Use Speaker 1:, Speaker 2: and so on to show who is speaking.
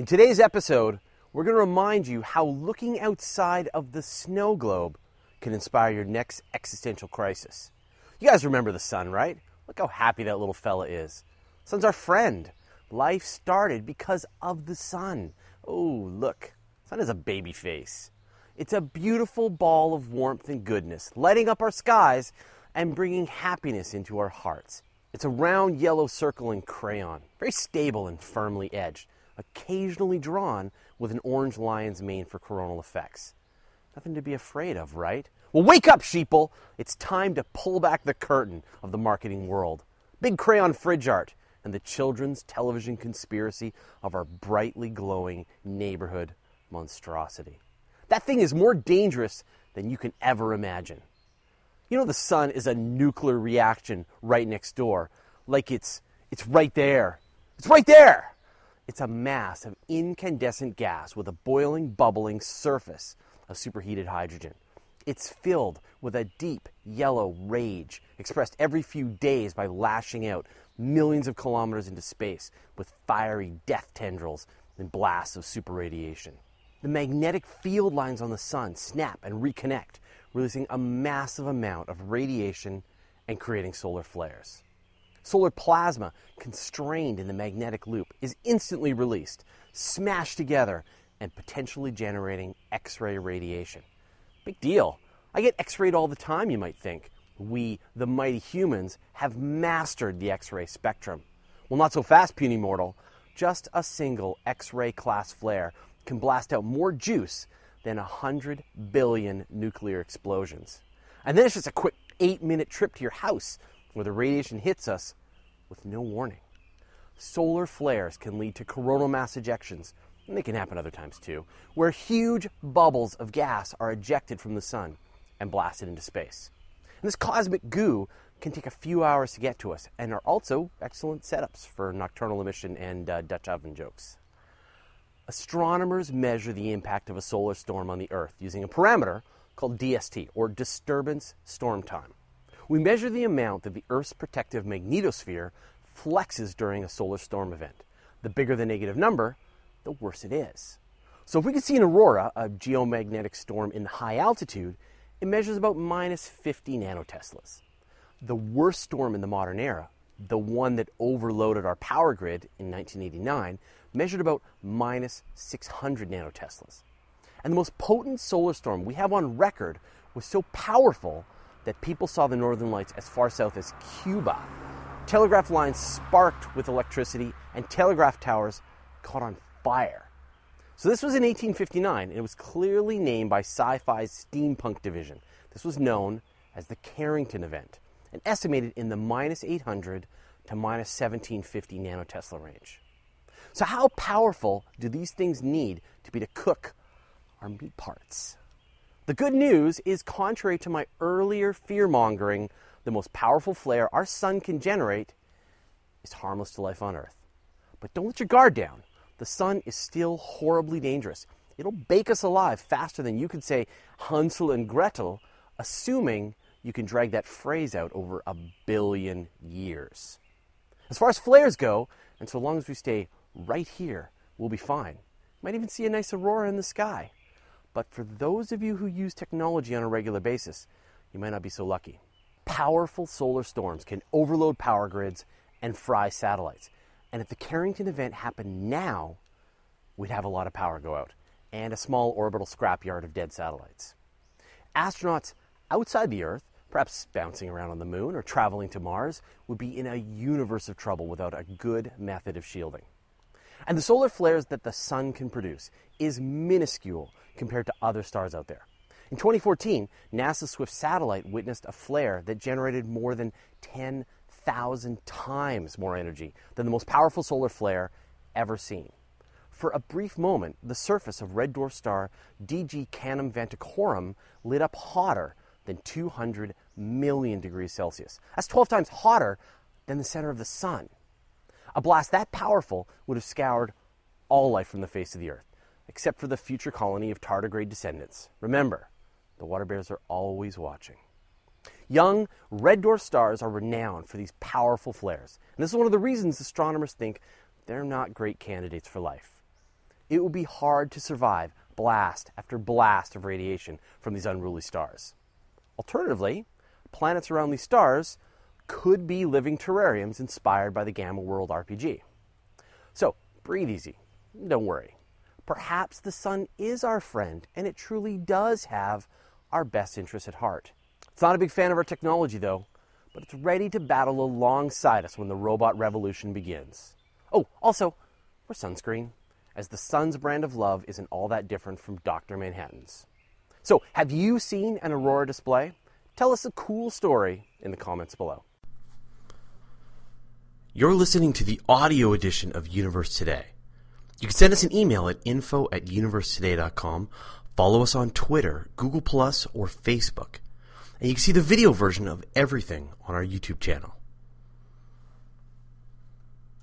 Speaker 1: In today's episode, we're going to remind you how looking outside of the snow globe can inspire your next existential crisis. You guys remember the sun, right? Look how happy that little fella is. Sun's our friend. Life started because of the sun. Oh, look. Sun has a baby face. It's a beautiful ball of warmth and goodness, lighting up our skies and bringing happiness into our hearts. It's a round yellow circle in crayon, very stable and firmly edged, occasionally drawn with an orange lion's mane for coronal effects. Nothing to be afraid of, right? Well, wake up, sheeple! It's time to pull back the curtain of the marketing world. Big crayon fridge art and the children's television conspiracy of our brightly glowing neighborhood monstrosity. That thing is more dangerous than you can ever imagine. You know the sun is a nuclear reaction right next door, like it's it's right there. It's right there. It's a mass of incandescent gas with a boiling, bubbling surface of superheated hydrogen. It's filled with a deep yellow rage expressed every few days by lashing out millions of kilometers into space with fiery death tendrils and blasts of super radiation. The magnetic field lines on the sun snap and reconnect, releasing a massive amount of radiation and creating solar flares. Solar plasma, constrained in the magnetic loop, is instantly released, smashed together, and potentially generating X ray radiation. Big deal. I get X rayed all the time, you might think. We, the mighty humans, have mastered the X ray spectrum. Well, not so fast, puny mortal. Just a single X ray class flare can blast out more juice than 100 billion nuclear explosions. And then it's just a quick eight minute trip to your house where the radiation hits us with no warning. Solar flares can lead to coronal mass ejections, and they can happen other times too, where huge bubbles of gas are ejected from the sun and blasted into space. And this cosmic goo can take a few hours to get to us and are also excellent setups for nocturnal emission and uh, Dutch oven jokes. Astronomers measure the impact of a solar storm on the Earth using a parameter called DST, or disturbance storm time. We measure the amount that the Earth's protective magnetosphere flexes during a solar storm event. The bigger the negative number, the worse it is. So if we can see an aurora, a geomagnetic storm in high altitude, it measures about minus 50 nanoteslas. The worst storm in the modern era, the one that overloaded our power grid in 1989, measured about minus 600 nanoteslas. And the most potent solar storm we have on record was so powerful that people saw the northern lights as far south as Cuba. Telegraph lines sparked with electricity, and telegraph towers caught on fire. So, this was in 1859, and it was clearly named by sci fi's steampunk division. This was known as the Carrington event, and estimated in the minus 800 to minus 1750 nanotesla range. So, how powerful do these things need to be to cook our meat parts? The good news is, contrary to my earlier fear mongering, the most powerful flare our sun can generate is harmless to life on Earth. But don't let your guard down. The sun is still horribly dangerous. It'll bake us alive faster than you could say Hansel and Gretel, assuming you can drag that phrase out over a billion years. As far as flares go, and so long as we stay right here, we'll be fine. Might even see a nice aurora in the sky. But for those of you who use technology on a regular basis, you might not be so lucky. Powerful solar storms can overload power grids and fry satellites. And if the Carrington event happened now, we'd have a lot of power go out and a small orbital scrapyard of dead satellites. Astronauts outside the Earth, perhaps bouncing around on the moon or traveling to Mars, would be in a universe of trouble without a good method of shielding. And the solar flares that the sun can produce is minuscule compared to other stars out there. In 2014, NASA's Swift satellite witnessed a flare that generated more than 10,000 times more energy than the most powerful solar flare ever seen. For a brief moment, the surface of red dwarf star DG Canum Venaticorum lit up hotter than 200 million degrees Celsius. That's 12 times hotter than the center of the sun. A blast that powerful would have scoured all life from the face of the earth, except for the future colony of tardigrade descendants. Remember, the water bears are always watching. Young red dwarf stars are renowned for these powerful flares, and this is one of the reasons astronomers think they're not great candidates for life. it would be hard to survive blast after blast of radiation from these unruly stars. Alternatively, planets around these stars could be living terrariums inspired by the Gamma World RPG. So, breathe easy. Don't worry. Perhaps the sun is our friend and it truly does have our best interests at heart. It's not a big fan of our technology, though, but it's ready to battle alongside us when the robot revolution begins. Oh, also, wear sunscreen, as the sun's brand of love isn't all that different from Dr. Manhattan's. So, have you seen an aurora display? Tell us a cool story in the comments below. You're listening to the audio edition of Universe Today. You can send us an email at info at universetoday.com, follow us on Twitter, Google Plus, or Facebook. And you can see the video version of everything on our YouTube channel.